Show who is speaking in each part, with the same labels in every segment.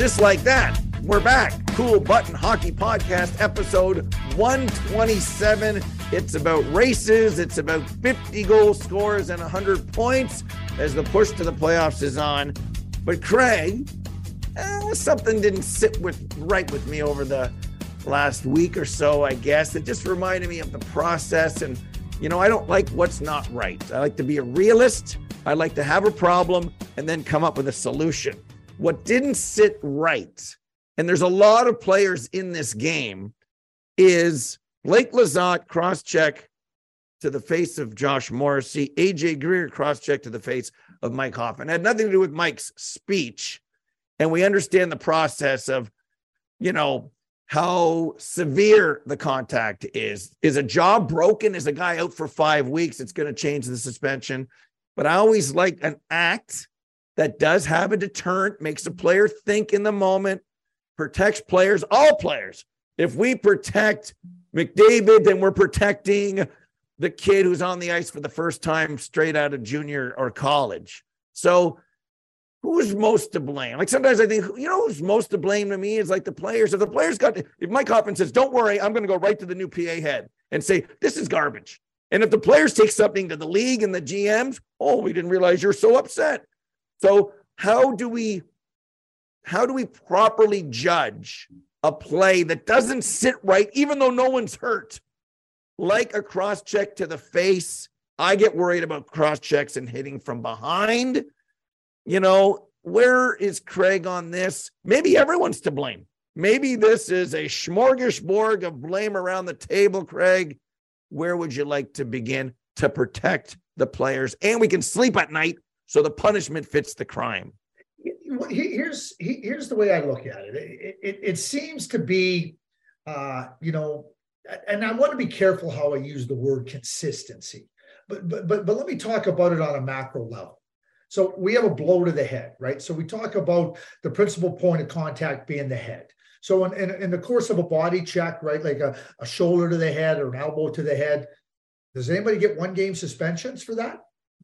Speaker 1: Just like that, we're back. Cool Button Hockey Podcast, episode 127. It's about races, it's about 50 goal scores and 100 points as the push to the playoffs is on. But Craig, eh, something didn't sit with right with me over the last week or so, I guess. It just reminded me of the process. And, you know, I don't like what's not right. I like to be a realist. I like to have a problem and then come up with a solution. What didn't sit right, and there's a lot of players in this game, is Blake Lizotte cross check to the face of Josh Morrissey, AJ Greer cross check to the face of Mike Hoffman. It had nothing to do with Mike's speech. And we understand the process of, you know, how severe the contact is. Is a jaw broken? Is a guy out for five weeks? It's going to change the suspension. But I always like an act that does have a deterrent, makes a player think in the moment, protects players, all players. If we protect McDavid, then we're protecting the kid who's on the ice for the first time straight out of junior or college. So who's most to blame? Like sometimes I think, you know, who's most to blame to me is like the players. If the players got, if Mike Hoffman says, don't worry, I'm going to go right to the new PA head and say, this is garbage. And if the players take something to the league and the GMs, oh, we didn't realize you're so upset. So how do we how do we properly judge a play that doesn't sit right, even though no one's hurt? Like a cross check to the face. I get worried about cross checks and hitting from behind. You know, where is Craig on this? Maybe everyone's to blame. Maybe this is a smorgasbord of blame around the table, Craig. Where would you like to begin to protect the players? And we can sleep at night so the punishment fits the crime.
Speaker 2: Here's here's the way I look at it. It, it, it seems to be, uh, you know, and I want to be careful how I use the word consistency, but but but but let me talk about it on a macro level. So we have a blow to the head, right? So we talk about the principal point of contact being the head. So in, in, in the course of a body check, right, like a, a shoulder to the head or an elbow to the head, does anybody get one game suspensions for that?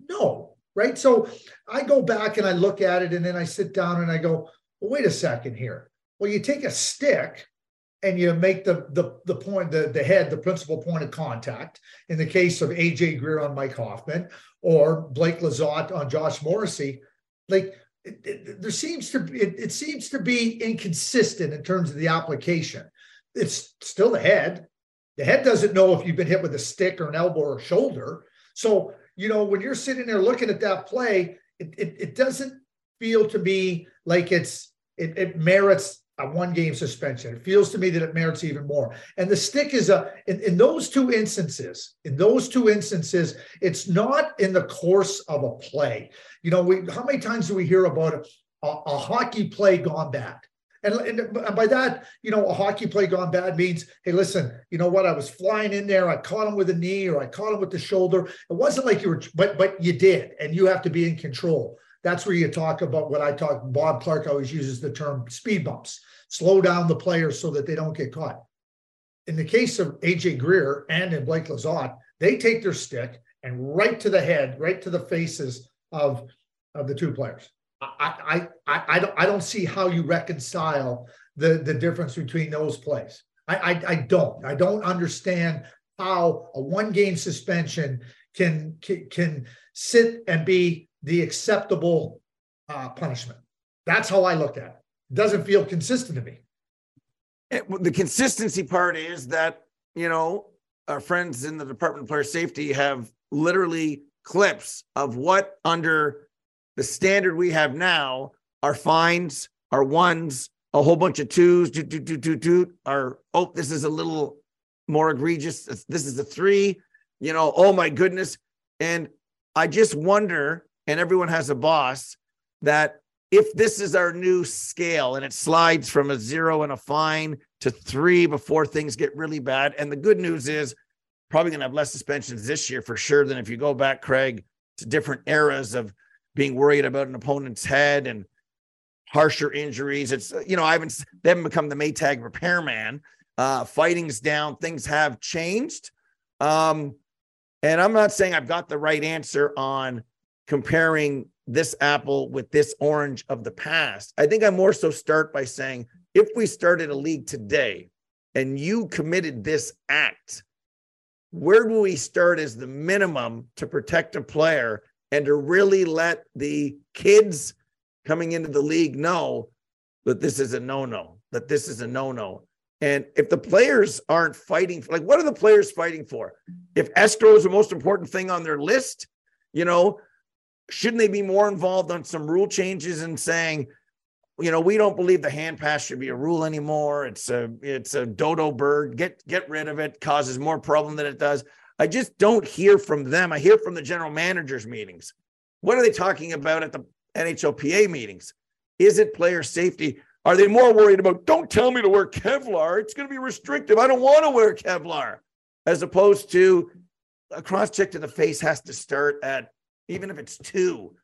Speaker 2: No, right? So I go back and I look at it and then I sit down and I go, well, wait a second here. Well, you take a stick and you make the the the point the the head the principal point of contact in the case of AJ Greer on Mike Hoffman or Blake Lizotte on Josh Morrissey like it, it, there seems to be it, it seems to be inconsistent in terms of the application it's still the head the head doesn't know if you've been hit with a stick or an elbow or shoulder so you know, when you're sitting there looking at that play, it, it, it doesn't feel to me like it's it, it merits a one game suspension. It feels to me that it merits even more. And the stick is a in, in, those two instances, in those two instances, it's not in the course of a play. You know, we how many times do we hear about a, a, hockey play gone bad? And, and, by that, you know, a hockey play gone bad means, hey, listen, you know what? I was flying in there. I caught him with a knee or I caught him with the shoulder. It wasn't like you were, but but you did, and you have to be in control. That's where you talk about what I talk. Bob Clarke always uses the term speed bumps. Slow down the players so that they don't get caught. In the case of AJ Greer and in Blake Lizotte, they take their stick and right to the head, right to the faces of of the two players. I, I, I, don't, I don't see how you reconcile the, the difference between those plays. I, I, I don't. I don't understand how a one game suspension can, can, can sit and be the acceptable uh, punishment. That's how I look at it. It doesn't feel consistent to me.
Speaker 1: It, the consistency part is that you know our friends in the Department of Player Safety have literally clips of what under the standard we have now are fines, are ones, a whole bunch of twos, do do do do do, are oh this is a little more egregious. This is a three, you know. Oh my goodness, and I just wonder, and everyone has a boss that if this is our new scale and it slides from a zero and a fine to three before things get really bad. And the good news is probably going to have less suspensions this year for sure than if you go back, Craig, to different eras of being worried about an opponent's head and harsher injuries. It's, you know, I haven't, they haven't become the Maytag repairman. Uh, fighting's down, things have changed. Um, and I'm not saying I've got the right answer on comparing this apple with this orange of the past. I think I more so start by saying if we started a league today and you committed this act, where do we start as the minimum to protect a player and to really let the kids coming into the league know that this is a no no, that this is a no no? And if the players aren't fighting, like what are the players fighting for? If escrow is the most important thing on their list, you know, shouldn't they be more involved on some rule changes and saying, you know, we don't believe the hand pass should be a rule anymore. It's a it's a dodo bird. Get get rid of it. Causes more problem than it does. I just don't hear from them. I hear from the general managers meetings. What are they talking about at the NHLPA meetings? Is it player safety? Are they more worried about don't tell me to wear Kevlar? It's going to be restrictive. I don't want to wear Kevlar. As opposed to a cross check to the face has to start at even if it's two.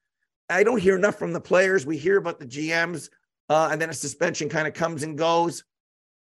Speaker 1: I don't hear enough from the players. We hear about the GMs, uh, and then a suspension kind of comes and goes.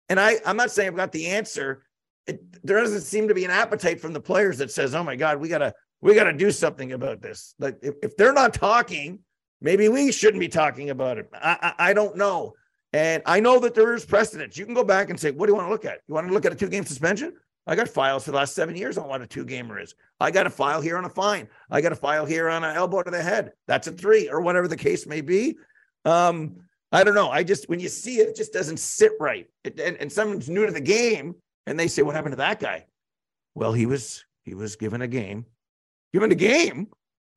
Speaker 1: And I, I'm not saying I've got the answer. It, there doesn't seem to be an appetite from the players that says, "Oh my God, we gotta, we gotta do something about this." Like if, if they're not talking, maybe we shouldn't be talking about it. I, I, I don't know. And I know that there is precedence. You can go back and say, "What do you want to look at? You want to look at a two-game suspension? I got files for the last seven years on what a two gamer is. I got a file here on a fine. I got a file here on an elbow to the head. That's a three, or whatever the case may be. Um, I don't know. I just when you see it, it just doesn't sit right. It, and, and someone's new to the game, and they say, "What happened to that guy?" Well, he was he was given a game, given a game.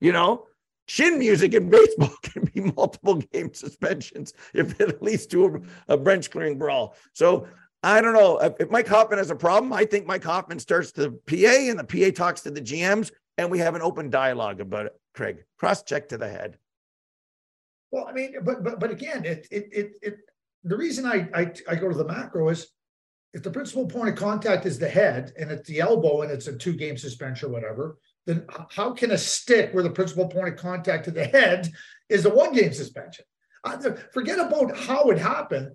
Speaker 1: You know, chin music in baseball can be multiple game suspensions if it leads to a, a bench clearing brawl. So I don't know if Mike Hoffman has a problem. I think Mike Hoffman starts the PA and the PA talks to the GMs, and we have an open dialogue about it. Craig, cross check to the head.
Speaker 2: Well, I mean, but but but again, it it it, it the reason I, I I go to the macro is if the principal point of contact is the head and it's the elbow and it's a two game suspension or whatever, then how can a stick where the principal point of contact to the head is a one game suspension? forget about how it happened.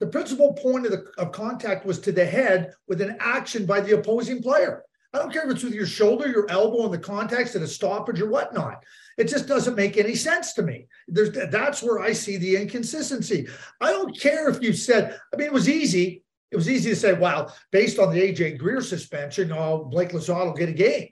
Speaker 2: The principal point of, the, of contact was to the head with an action by the opposing player. I don't care if it's with your shoulder, your elbow, in the context of a stoppage or whatnot. It just doesn't make any sense to me. There's that's where I see the inconsistency. I don't care if you said. I mean, it was easy. It was easy to say, well, based on the AJ Greer suspension, oh, Blake Lizotte will get a game.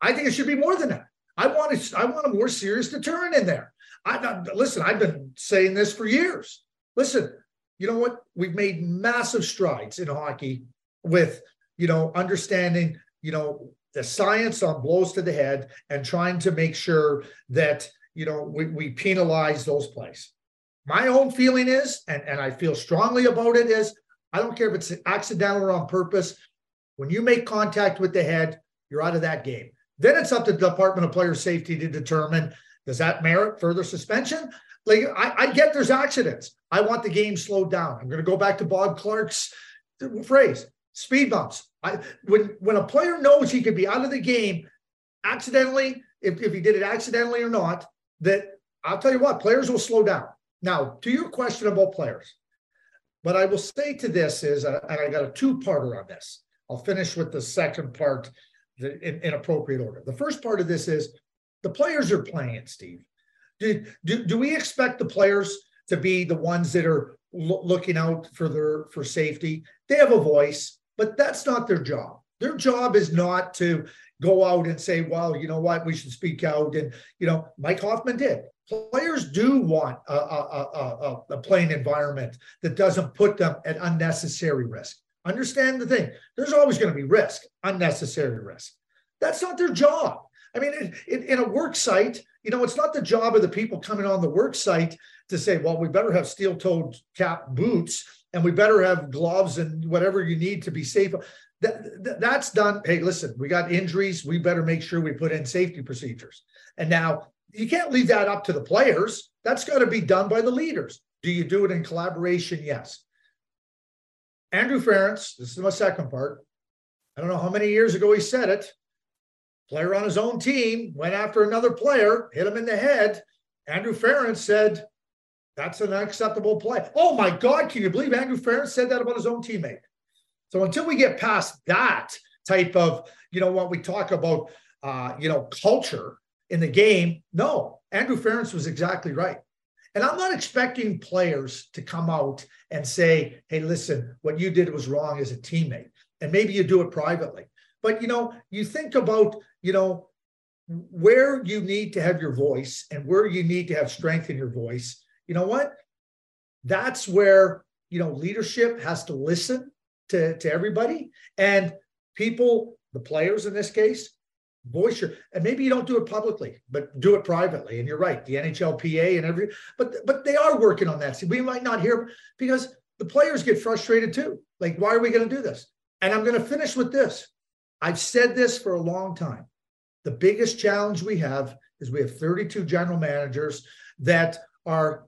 Speaker 2: I think it should be more than that. I want I want a more serious deterrent in there. I listen. I've been saying this for years. Listen, you know what? We've made massive strides in hockey with, you know, understanding, you know, the science on blows to the head and trying to make sure that, you know, we, we penalize those plays. My own feeling is, and, and I feel strongly about it, is I don't care if it's accidental or on purpose. When you make contact with the head, you're out of that game. Then it's up to the Department of Player Safety to determine does that merit further suspension? Like I, I get there's accidents. I want the game slowed down. I'm going to go back to Bob Clarke's phrase: speed bumps. I, when when a player knows he could be out of the game accidentally, if, if he did it accidentally or not, that I'll tell you what, players will slow down. Now, to your question about players, what I will say to this is, and I got a two-parter on this. I'll finish with the second part in, in appropriate order. The first part of this is the players are playing, Steve. Do, do, do we expect the players to be the ones that are lo- looking out for their for safety. They have a voice, but that's not their job. Their job is not to go out and say, well, you know what, we should speak out. And, you know, Mike Hoffman did. Players do want a, a, a, a, playing environment that doesn't put them at unnecessary risk. Understand the thing there's always going to be risk, unnecessary risk. That's not their job. I mean, it, it, in a work site, you know, it's not the job of the people coming on the work site to say, well, we better have steel toed cap boots and we better have gloves and whatever you need to be safe. That, that, that's done. Hey, listen, we got injuries. We better make sure we put in safety procedures. And now you can't leave that up to the players. That's got to be done by the leaders. Do you do it in collaboration? Yes. Andrew Ference, this is my second part. I don't know how many years ago he said it. Player on his own team went after another player, hit him in the head. Andrew Ference said, That's an unacceptable play. Oh my God, can you believe Andrew Ference said that about his own teammate? So until we get past that type of, you know, what we talk about, uh, you know, culture in the game, no, Andrew Ference was exactly right. And I'm not expecting players to come out and say, hey, listen, what you did was wrong as a teammate. And maybe you do it privately. But, you know, you think about, you know, where you need to have your voice and where you need to have strength in your voice. You know what? That's where, you know, leadership has to listen to, to everybody. And people, the players in this case, voice your and maybe you don't do it publicly, but do it privately. And you're right, the NHLPA and every but but they are working on that. See, we might not hear because the players get frustrated too. Like, why are we going to do this? And I'm going to finish with this. I've said this for a long time. The biggest challenge we have is we have 32 general managers that are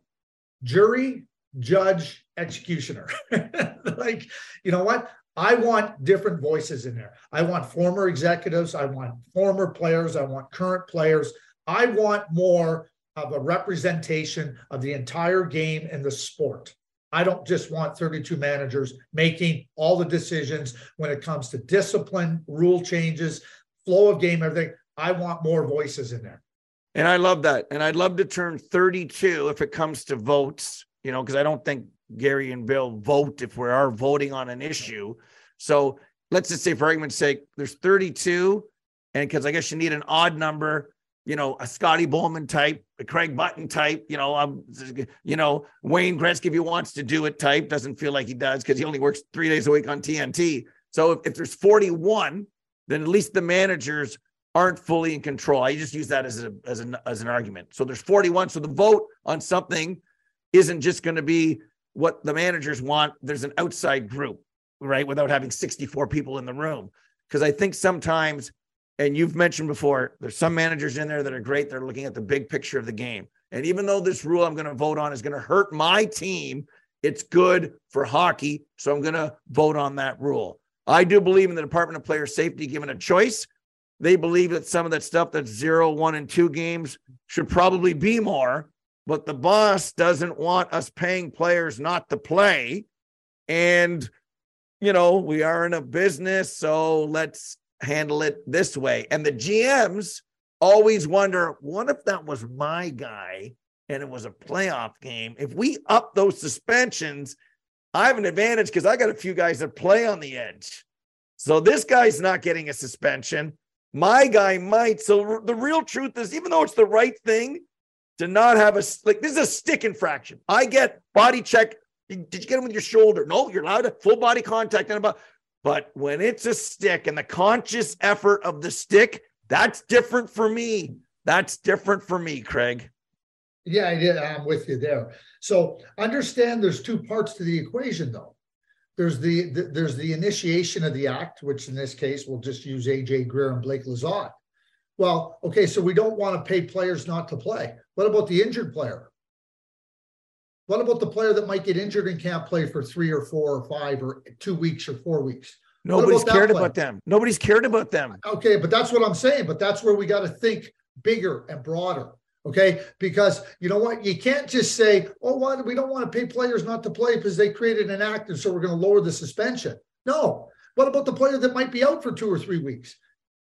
Speaker 2: jury, judge, executioner. like, you know what? I want different voices in there. I want former executives. I want former players. I want current players. I want more of a representation of the entire game and the sport. I don't just want 32 managers making all the decisions when it comes to discipline, rule changes, flow of game, everything. I want more voices in there.
Speaker 1: And I love that. And I'd love to turn 32 if it comes to votes, you know, because I don't think Gary and Bill vote if we are voting on an issue. So let's just say, for argument's sake, there's 32, and because I guess you need an odd number, you know, a Scotty Bowman type, a Craig Button type, you know, um, you know, Wayne Gretzky if he wants to do it type doesn't feel like he does because he only works three days a week on TNT. So if, if there's 41, then at least the managers aren't fully in control. I just use that as a as an as an argument. So there's 41. So the vote on something isn't just going to be what the managers want, there's an outside group, right? Without having 64 people in the room. Because I think sometimes, and you've mentioned before, there's some managers in there that are great. They're looking at the big picture of the game. And even though this rule I'm going to vote on is going to hurt my team, it's good for hockey. So I'm going to vote on that rule. I do believe in the Department of Player Safety given a choice. They believe that some of that stuff that's zero, one, and two games should probably be more but the boss doesn't want us paying players not to play. And, you know, we are in a business, so let's handle it this way. And the GMs always wonder what if that was my guy and it was a playoff game? If we up those suspensions, I have an advantage because I got a few guys that play on the edge. So this guy's not getting a suspension. My guy might. So the real truth is, even though it's the right thing, to not have a like this is a stick infraction. I get body check. Did you get him with your shoulder? No, you're allowed to full body contact and about. But when it's a stick and the conscious effort of the stick, that's different for me. That's different for me, Craig.
Speaker 2: Yeah, yeah, I'm with you there. So understand there's two parts to the equation, though. There's the, the there's the initiation of the act, which in this case we'll just use AJ Greer and Blake Lizotte. Well, okay, so we don't want to pay players not to play. What about the injured player? What about the player that might get injured and can't play for three or four or five or two weeks or four weeks?
Speaker 1: Nobody's about cared about them. Nobody's cared about them.
Speaker 2: Okay, but that's what I'm saying. But that's where we got to think bigger and broader. Okay, because you know what? You can't just say, "Oh, why we don't want to pay players not to play because they created an act, and so we're going to lower the suspension." No. What about the player that might be out for two or three weeks?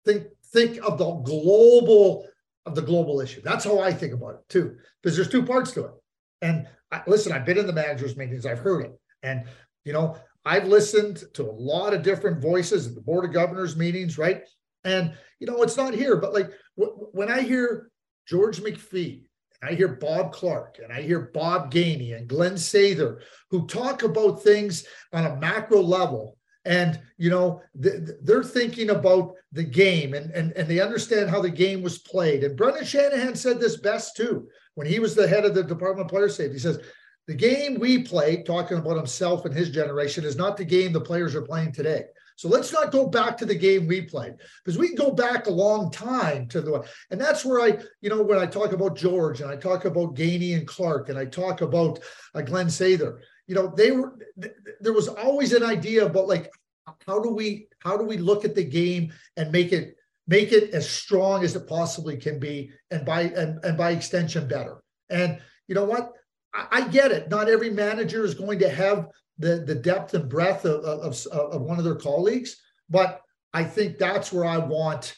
Speaker 2: Think think of the global of the global issue. That's how I think about it too, because there's two parts to it. And I, listen, I've been in the managers' meetings, I've heard it. And, you know, I've listened to a lot of different voices at the board of governors meetings, right? And, you know, it's not here, but like w- when I hear George McPhee, I hear Bob Clarke and I hear Bob Gainey and Glenn Sather who talk about things on a macro level. And, you know, they're thinking about the game and, and, and they understand how the game was played. And Brendan Shanahan said this best too when he was the head of the Department of Player Safety. He says, the game we play, talking about himself and his generation, is not the game the players are playing today. So let's not go back to the game we played because we can go back a long time to the and that's where I, you know, when I talk about George and I talk about Gainey and Clarke and I talk about uh, Glenn Sather, you know, they were th- there was always an idea about like how do we how do we look at the game and make it make it as strong as it possibly can be and by and, and by extension better. And you know what? I, I get it. Not every manager is going to have the the depth and breadth of, of, of one of their colleagues. But I think that's where I want,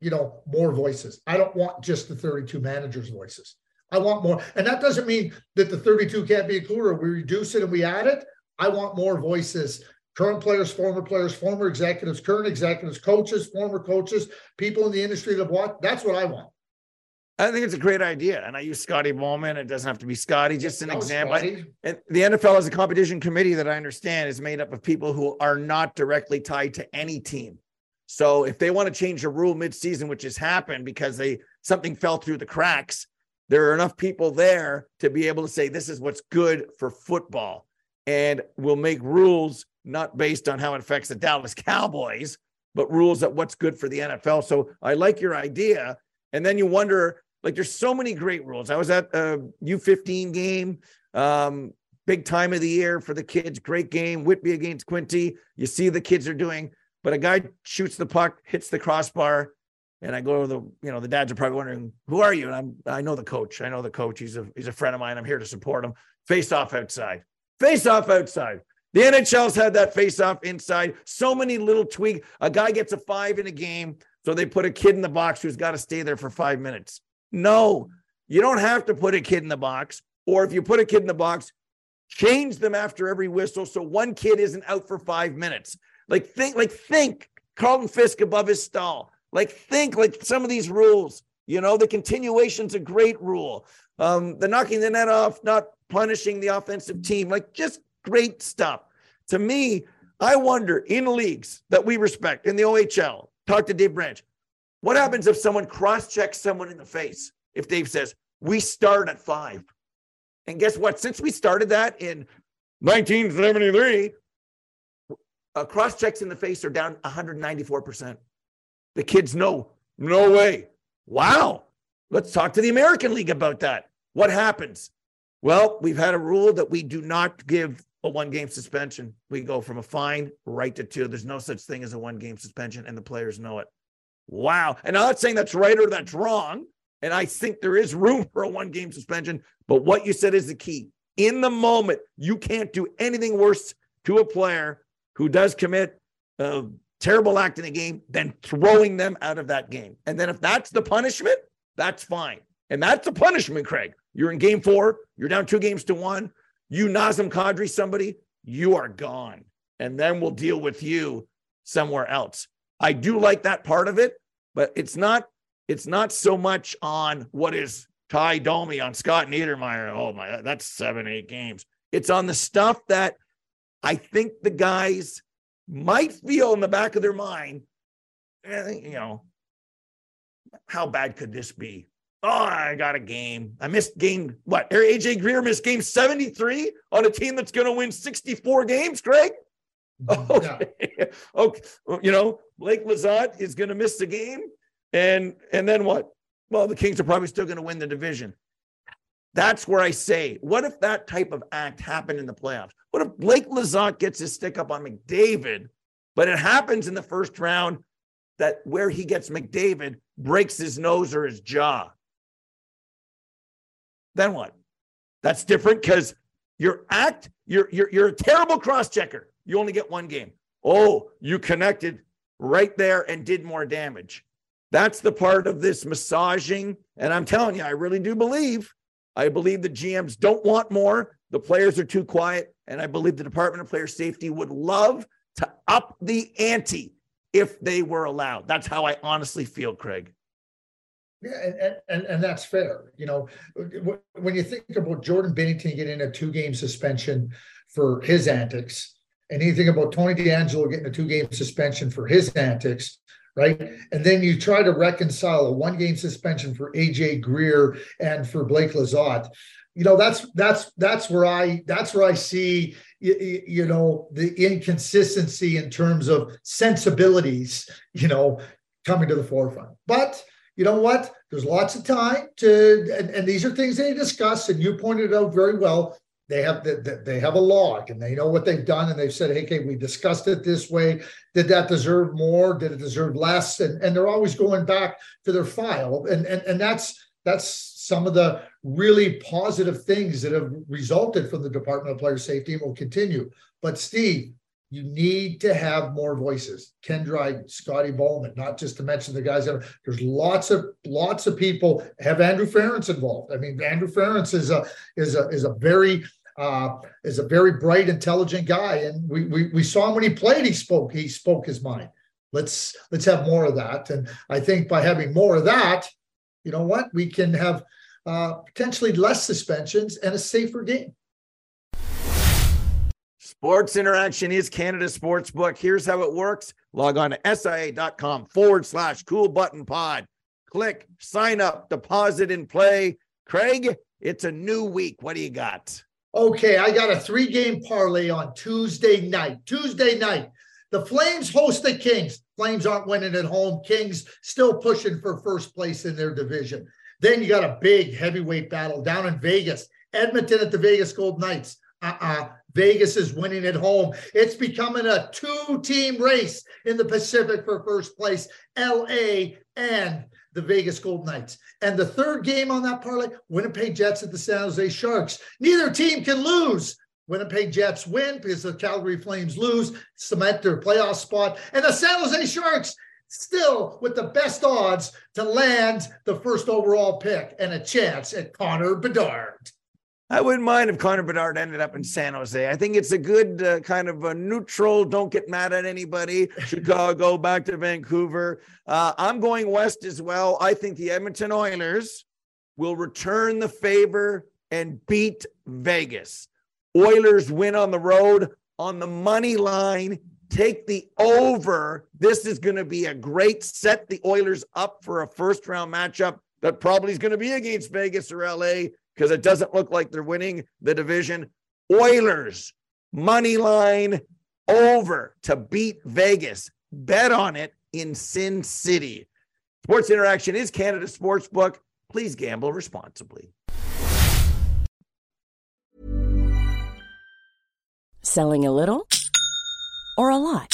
Speaker 2: you know, more voices. I don't want just the 32 managers' voices. I want more. And that doesn't mean that the 32 can't be included. We reduce it and we add it. I want more voices. Current players, former players, former executives, current executives, coaches, former coaches, people in the industry that want. That's what I want.
Speaker 1: I think it's a great idea. And I use Scotty Bowman. It doesn't have to be Scotty, just an example. and the NFL as a competition committee that I understand is made up of people who are not directly tied to any team. So if they want to change a rule midseason, which has happened because they something fell through the cracks, there are enough people there to be able to say this is what's good for football. And we'll make rules not based on how it affects the Dallas Cowboys, but rules that what's good for the NFL. So I like your idea. And then you wonder like there's so many great rules. I was at a U15 game, um, big time of the year for the kids. Great game. Whitby against Quinte You see the kids are doing, but a guy shoots the puck, hits the crossbar. And I go to the, you know, the dads are probably wondering, who are you? And I'm, I know the coach. I know the coach. He's a, he's a friend of mine. I'm here to support him. Face off outside. Face off outside. The NHL's had that face off inside. So many little tweak. A guy gets a five in a game. So they put a kid in the box who's got to stay there for five minutes. No, you don't have to put a kid in the box. Or if you put a kid in the box, change them after every whistle so one kid isn't out for five minutes. Like think, like think Carlton Fisk above his stall. Like think like some of these rules. You know, the continuation's a great rule. Um, the knocking the net off, not punishing the offensive team, like just great stuff. To me, I wonder in leagues that we respect in the OHL, talk to Dave Branch. What happens if someone cross checks someone in the face? If Dave says, we start at five. And guess what? Since we started that in 1973, uh, cross checks in the face are down 194%. The kids know, no way. Wow. Let's talk to the American League about that. What happens? Well, we've had a rule that we do not give a one game suspension. We go from a fine right to two. There's no such thing as a one game suspension, and the players know it. Wow. And I'm not saying that's right or that's wrong. And I think there is room for a one game suspension. But what you said is the key. In the moment, you can't do anything worse to a player who does commit a terrible act in a game then throwing them out of that game. And then if that's the punishment, that's fine. And that's the punishment, Craig. You're in game four, you're down two games to one. You Nazem Kadri somebody, you are gone. And then we'll deal with you somewhere else. I do like that part of it, but it's not it's not so much on what is Ty Domi on Scott Niedermayer. Oh my, that's seven, eight games. It's on the stuff that I think the guys might feel in the back of their mind. Eh, you know, how bad could this be? Oh, I got a game. I missed game. What? AJ Greer missed game 73 on a team that's going to win 64 games, Craig? Okay. Yeah. okay. You know, Blake Lizotte is going to miss the game. And and then what? Well, the Kings are probably still going to win the division. That's where I say, what if that type of act happened in the playoffs? What if Blake Lizotte gets his stick up on McDavid, but it happens in the first round that where he gets McDavid breaks his nose or his jaw? Then what? That's different because your act, you're, you're, you're a terrible cross checker. You only get one game. Oh, you connected right there and did more damage. That's the part of this massaging. And I'm telling you, I really do believe I believe the GMs don't want more. The players are too quiet. And I believe the Department of Player Safety would love to up the ante if they were allowed. That's how I honestly feel, Craig.
Speaker 2: Yeah, and, and, and that's fair. You know, when you think about Jordan Binnington getting a two game suspension for his antics, and you think about Tony DeAngelo getting a two game suspension for his antics, right? And then you try to reconcile a one game suspension for AJ Greer and for Blake Lizotte. You know, that's that's that's where I that's where I see you, you know the inconsistency in terms of sensibilities, you know, coming to the forefront. But you know what? There's lots of time to, and, and these are things they discuss, and you pointed out very well they have the, they have a log and they know what they've done and they've said hey okay we discussed it this way? Did that deserve more? Did it deserve less? And, and they're always going back to their file. And, and and that's that's some of the really positive things that have resulted from the department of player safety and will continue. But steve you need to have more voices. Ken Dryden, Scotty Bowman, not just to mention the guys that are, there's lots of lots of people have Andrew Ference involved. I mean, Andrew Ference is a is a is a very uh, is a very bright, intelligent guy, and we, we we saw him when he played. He spoke. He spoke his mind. Let's let's have more of that. And I think by having more of that, you know what, we can have uh, potentially less suspensions and a safer game.
Speaker 1: Sports Interaction is Canada Sports Book. Here's how it works. Log on to sia.com forward slash cool button pod. Click, sign up, deposit, and play. Craig, it's a new week. What do you got?
Speaker 2: Okay, I got a three game parlay on Tuesday night. Tuesday night, the Flames host the Kings. Flames aren't winning at home. Kings still pushing for first place in their division. Then you got a big heavyweight battle down in Vegas. Edmonton at the Vegas Gold Knights. Uh-uh. Vegas is winning at home. It's becoming a two team race in the Pacific for first place. LA and the Vegas Golden Knights. And the third game on that parlay, Winnipeg Jets at the San Jose Sharks. Neither team can lose. Winnipeg Jets win because the Calgary Flames lose, cement their playoff spot. And the San Jose Sharks still with the best odds to land the first overall pick and a chance at Connor Bedard.
Speaker 1: I wouldn't mind if Connor Bedard ended up in San Jose. I think it's a good uh, kind of a neutral, don't get mad at anybody. Chicago back to Vancouver. Uh, I'm going west as well. I think the Edmonton Oilers will return the favor and beat Vegas. Oilers win on the road on the money line. Take the over. This is going to be a great set the Oilers up for a first round matchup that probably is going to be against Vegas or LA because it doesn't look like they're winning the division. Oilers, money line over to beat Vegas. Bet on it in Sin City. Sports Interaction is Canada Sports Book. Please gamble responsibly.
Speaker 3: Selling a little or a lot?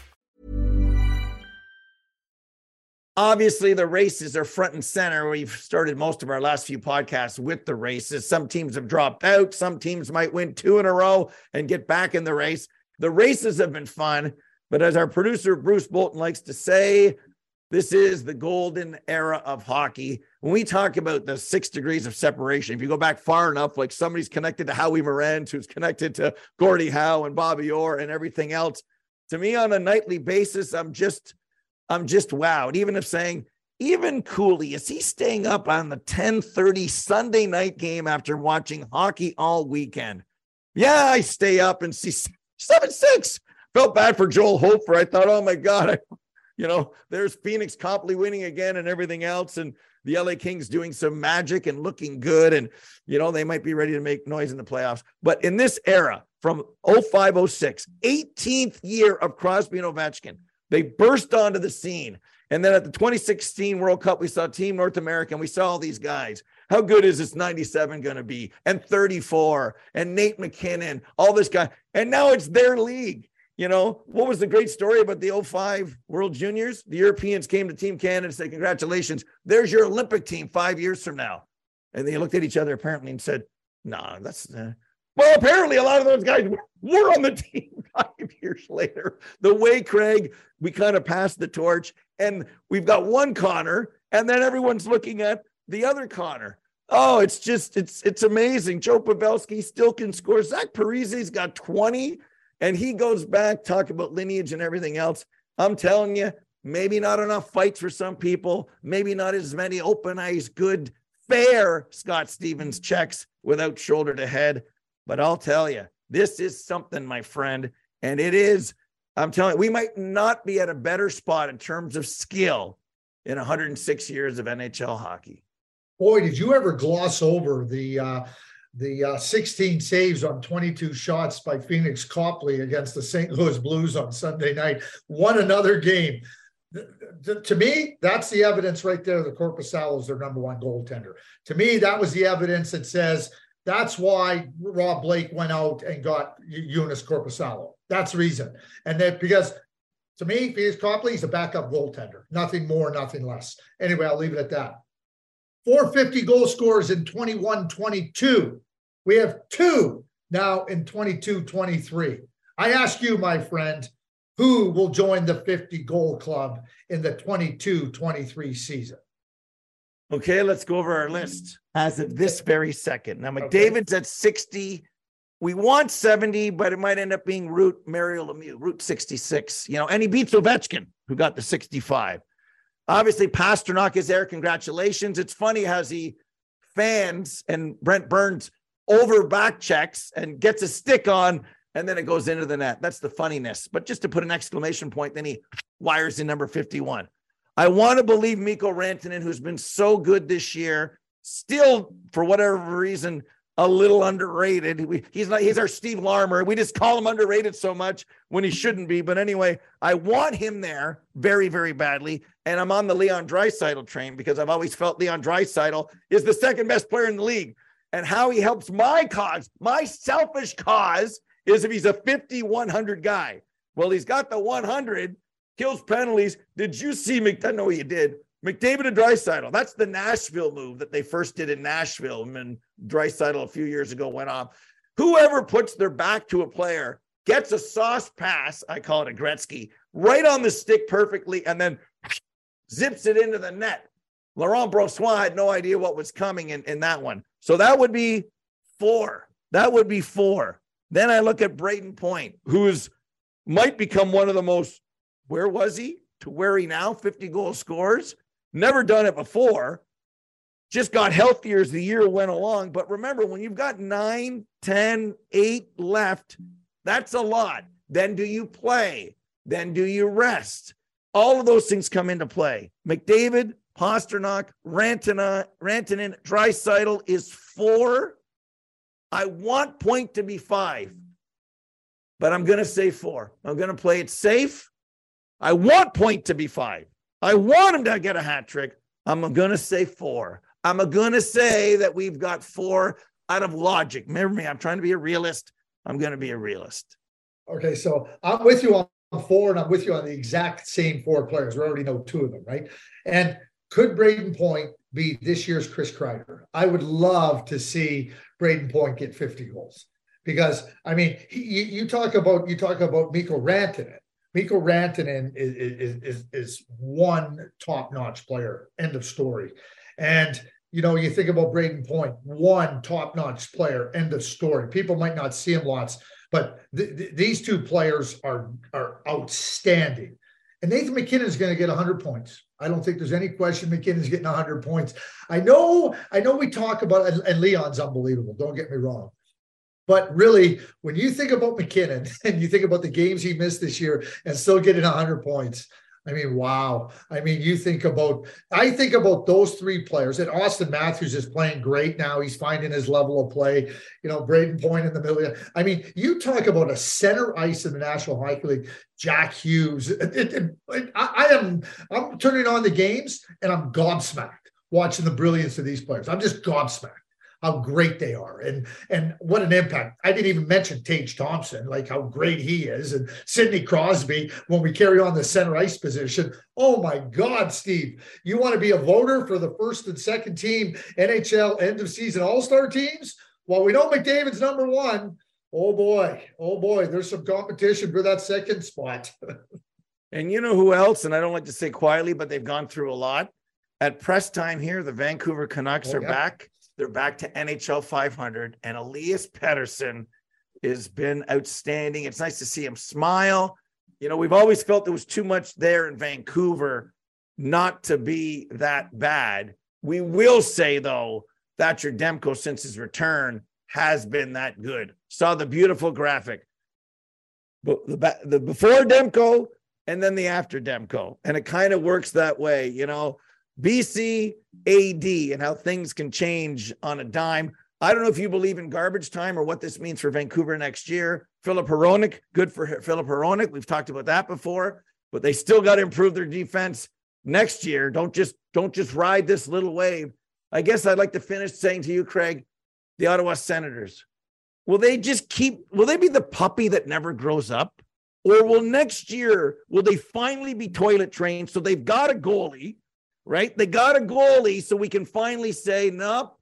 Speaker 1: Obviously, the races are front and center. We've started most of our last few podcasts with the races. Some teams have dropped out. Some teams might win two in a row and get back in the race. The races have been fun. But as our producer, Bruce Bolton, likes to say, this is the golden era of hockey. When we talk about the six degrees of separation, if you go back far enough, like somebody's connected to Howie Morenz, who's connected to Gordie Howe and Bobby Orr and everything else, to me on a nightly basis, I'm just I'm just wowed. Even if saying, even Cooley, is he staying up on the 10:30 Sunday night game after watching hockey all weekend? Yeah, I stay up and see seven six. Felt bad for Joel Hofer. I thought, oh my God, I, you know, there's Pheonix Copley winning again and everything else. And the LA Kings doing some magic and looking good. And, you know, they might be ready to make noise in the playoffs. But in this era from 0506, 18th year of Crosby and Ovechkin, they burst onto the scene. And then at the 2016 World Cup, we saw Team North America and we saw all these guys. How good is this 97 going to be? And 34 and Nate MacKinnon, all this guy. And now it's their league. You know, what was the great story about the 05 World Juniors? The Europeans came to Team Canada and said, Congratulations, there's your Olympic team five years from now. And they looked at each other apparently and said, nah, that's uh, well, apparently, a lot of those guys were on the team five years later. The way, Craig, we kind of passed the torch, and we've got one Connor, and then everyone's looking at the other Connor. Oh, it's just it's it's amazing. Joe Pavelski still can score. Zach Parise's got 20, and he goes back, talk about lineage and everything else. I'm telling you, maybe not enough fights for some people, maybe not as many open eyes, good, fair Scott Stevens checks without shoulder to head. But I'll tell you, this is something, my friend. And it is, I'm telling you, we might not be at a better spot in terms of skill in 106 years of NHL hockey.
Speaker 2: Boy, did you ever gloss over the uh, the uh, 16 saves on 22 shots by Pheonix Copley against the St. Louis Blues on Sunday night? Won another game. To me, that's the evidence right there. The Corpus Korpisalo is their number one goaltender. To me, that was the evidence that says that's why Rob Blake went out and got Joonas Korpisalo. That's the reason. And that because to me, Pheonix Copley is a backup goaltender. Nothing more, nothing less. Anyway, I'll leave it at that. 450 goal scorers in 21 22. We have two now in 22 23. I ask you, my friend, who will join the 50 goal club in the 22 23 season?
Speaker 1: Okay, let's go over our list as of this very second. Now, McDavid's okay. at 60. We want 70, but it might end up being Root Mario Lemieux, Route 66. You know, and he beats Ovechkin, who got the 65. Obviously, Pastrnak is there. Congratulations. It's funny how he fans and Brent Burns over back checks and gets a stick on, and then it goes into the net. That's the funniness. But just to put an exclamation point, then he wires in number 51. I want to believe Mikko Rantanen, who's been so good this year, still for whatever reason a little underrated. We, he's not. He's our Steve Larmer. We just call him underrated so much when he shouldn't be. But anyway, I want him there very, very badly, and I'm on the Leon Draisaitl train because I've always felt Leon Draisaitl is the second best player in the league, and how he helps my cause, my selfish cause, is if he's a 50, 100 guy. Well, he's got the 100 kills penalties. Did you see? I know you did. McDavid and Draisaitl. That's the Nashville move that they first did in Nashville. And Draisaitl a few years ago went off. Whoever puts their back to a player gets a sauce pass. I call it a Gretzky right on the stick perfectly, and then zips it into the net. Laurent Brossoit had no idea what was coming in, in that one. So that would be four. That would be four. Then I look at Brayden Point, who's might become one of the most where was he to where he now 50 goal scores? Never done it before. Just got healthier as the year went along. But remember, when you've got nine, ten, eight left, that's a lot. Then do you play? Then do you rest? All of those things come into play. McDavid, Pastrnak, Rantanen, Rantanen, is four. I want point to be five, but I'm going to say four. I'm going to play it safe. I want Point to be five. I want him to get a hat trick. I'm going to say four. I'm going to say that we've got four. out of logic. Remember me, I'm trying to be a realist. I'm going to be a realist.
Speaker 2: Okay, so I'm with you on four, and I'm with you on the exact same four players. We already know two of them, right? And could Brayden Point be this year's Chris Kreider? I would love to see Brayden Point get 50 goals because I mean, he, you, talk about you talk about Mikko Rantanen. Mikko Rantanen is, is, is, is one top notch player. End of story. And you know, you think about Brayden Point, one top notch player. End of story. People might not see him lots, but th- th- these two players are are outstanding. And Nathan MacKinnon is going to get 100 points. I don't think there's any question MacKinnon's getting 100 points. I know, I know we talk about and, and Leon's unbelievable. Don't get me wrong. But really, when you think about MacKinnon and you think about the games he missed this year and still getting 100 points, I mean, wow. I mean, you think about, I think about those three players, and Auston Matthews is playing great now. He's finding his level of play. You know, Brayden Point in the middle. I mean, you talk about a center ice in the National Hockey League, Jack Hughes. It, it, it, I, I am, I'm turning on the games and I'm gobsmacked watching the brilliance of these players. I'm just gobsmacked how great they are and and what an impact. I didn't even mention Tage Thompson, like how great he is, and Sidney Crosby when we carry on the center ice position. Oh my God, Steve, you want to be a voter for the first and second team NHL end of season All Star teams? Well, we know McDavid's number one. Oh boy, oh boy, there's some competition for that second spot.
Speaker 1: and you know who else? And I don't like to say quietly, but they've gone through a lot. At press time here, the Vancouver Canucks oh, are yeah. back they're back to NHL 500, and Elias Pettersson has been outstanding. It's nice to see him smile. You know, we've always felt there was too much there in Vancouver not to be that bad. We will say, though, Thatcher Demko, since his return, has been that good. Saw the beautiful graphic. But the, the before Demko and then the after Demko. And it kind of works that way. You know, BC AD and how things can change on a dime. I don't know if you believe in garbage time or what this means for Vancouver next year. Filip Hronek, good for Filip Hronek. We've talked about that before, but they still got to improve their defense next year. Don't just don't just ride this little wave. I guess I'd like to finish saying to you, Craig, the Ottawa Senators. Will they just keep will they be the puppy that never grows up? Or will next year will they finally be toilet trained so they've got a goalie right? They got a goalie, so we can finally say, nope,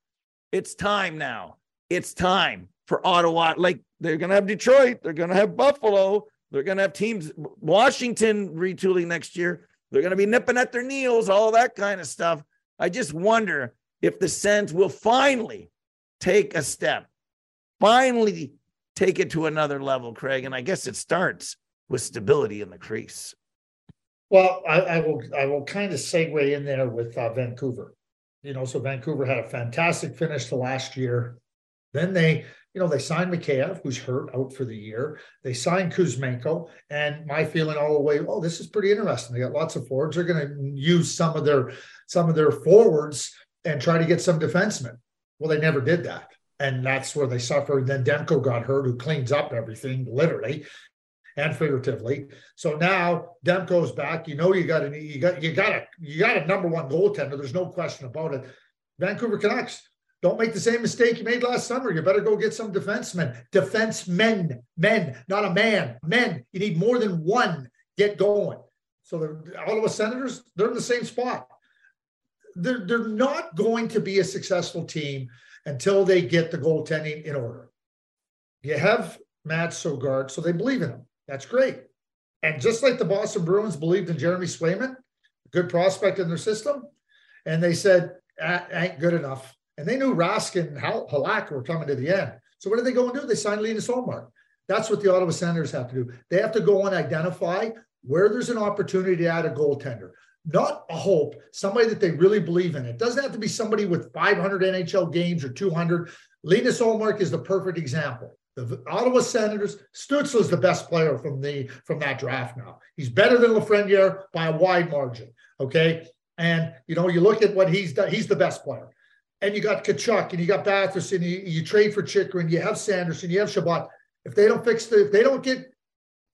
Speaker 1: it's time now. It's time for Ottawa. Like they're going to have Detroit, they're going to have Buffalo, they're going to have teams, Washington retooling next year. They're going to be nipping at their heels, all that kind of stuff. I just wonder if the Sens will finally take a step, finally take it to another level, Craig. And I guess it starts with stability in the crease.
Speaker 2: Well, I, I, will I will kind of segue in there with uh, Vancouver. You know, so Vancouver had a fantastic finish to last year. Then they, you know, they signed Mikheyev, who's hurt out for the year. They signed Kuzmenko, and my feeling all the way, oh, this is pretty interesting. They got lots of forwards. They're going to use some of their some of their forwards and try to get some defensemen. Well, they never did that and that's where they suffered. Then Demko got hurt, who cleans up everything literally, and figuratively. So now Demko's back. You know you got a you got you got a you got a number one goaltender. There's no question about it. Vancouver Canucks. Don't make the same mistake you made last summer. You better go get some defensemen. Defensemen, men, men, not a man. Men. You need more than one. Get going. So the Ottawa Senators, they're in the same spot. They're, they're not going to be a successful team until they get the goaltending in order. You have Mads Sogaard, so they believe in him. That's great. And just like the Boston Bruins believed in Jeremy Swayman, good prospect in their system, and they said, ah, ain't good enough. And they knew Raskin and Halak were coming to the end. So what did they go and do? They signed Linus Ullmark. That's what the Ottawa Senators have to do. They have to go and identify where there's an opportunity to add a goaltender, not a hope, somebody that they really believe in. It doesn't have to be somebody with 500 NHL games or 200. Linus Ullmark is the perfect example. The Ottawa Senators, Stützle is the best player from the from that draft now. He's better than Lafreniere by a wide margin. Okay. And you know, you look at what he's done, he's the best player. And you got Tkachuk and you got Batherson, you, you trade for Chychrun, you have Sanderson, you have Chabot. If they don't fix the, if they don't get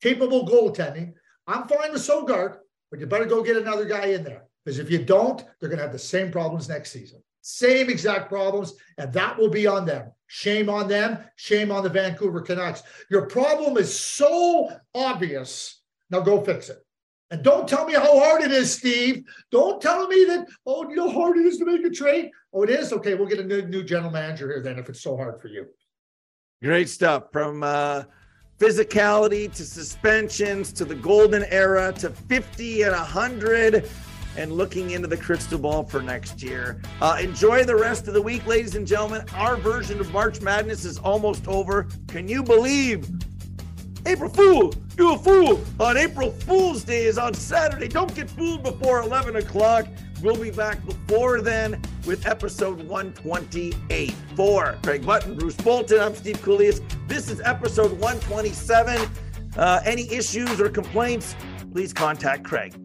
Speaker 2: capable goaltending, I'm fine with Sogaard, but you better go get another guy in there. Because if you don't, they're going to have the same problems next season. Same exact problems. And that will be on them. Shame on them. Shame on the Vancouver Canucks. Your problem is so obvious. Now go fix it. And don't tell me how hard it is, Steve. Don't tell me that, oh, you know how hard it is to make a trade. Oh, it is? Okay, we'll get a new, new general manager here then if it's so hard for you.
Speaker 1: Great stuff from uh, physicality to suspensions to the golden era to 50 and 100 and looking into the crystal ball for next year. Uh, enjoy the rest of the week, ladies and gentlemen. Our version of March Madness is almost over. Can you believe? April Fool, you a fool. On April Fool's Day is on Saturday. Don't get fooled before 11 o'clock. We'll be back before then with episode 128. For Craig Button, Bruce Bolton, I'm Steve Kouleas. This is episode 127. Uh, any issues or complaints, please contact Craig.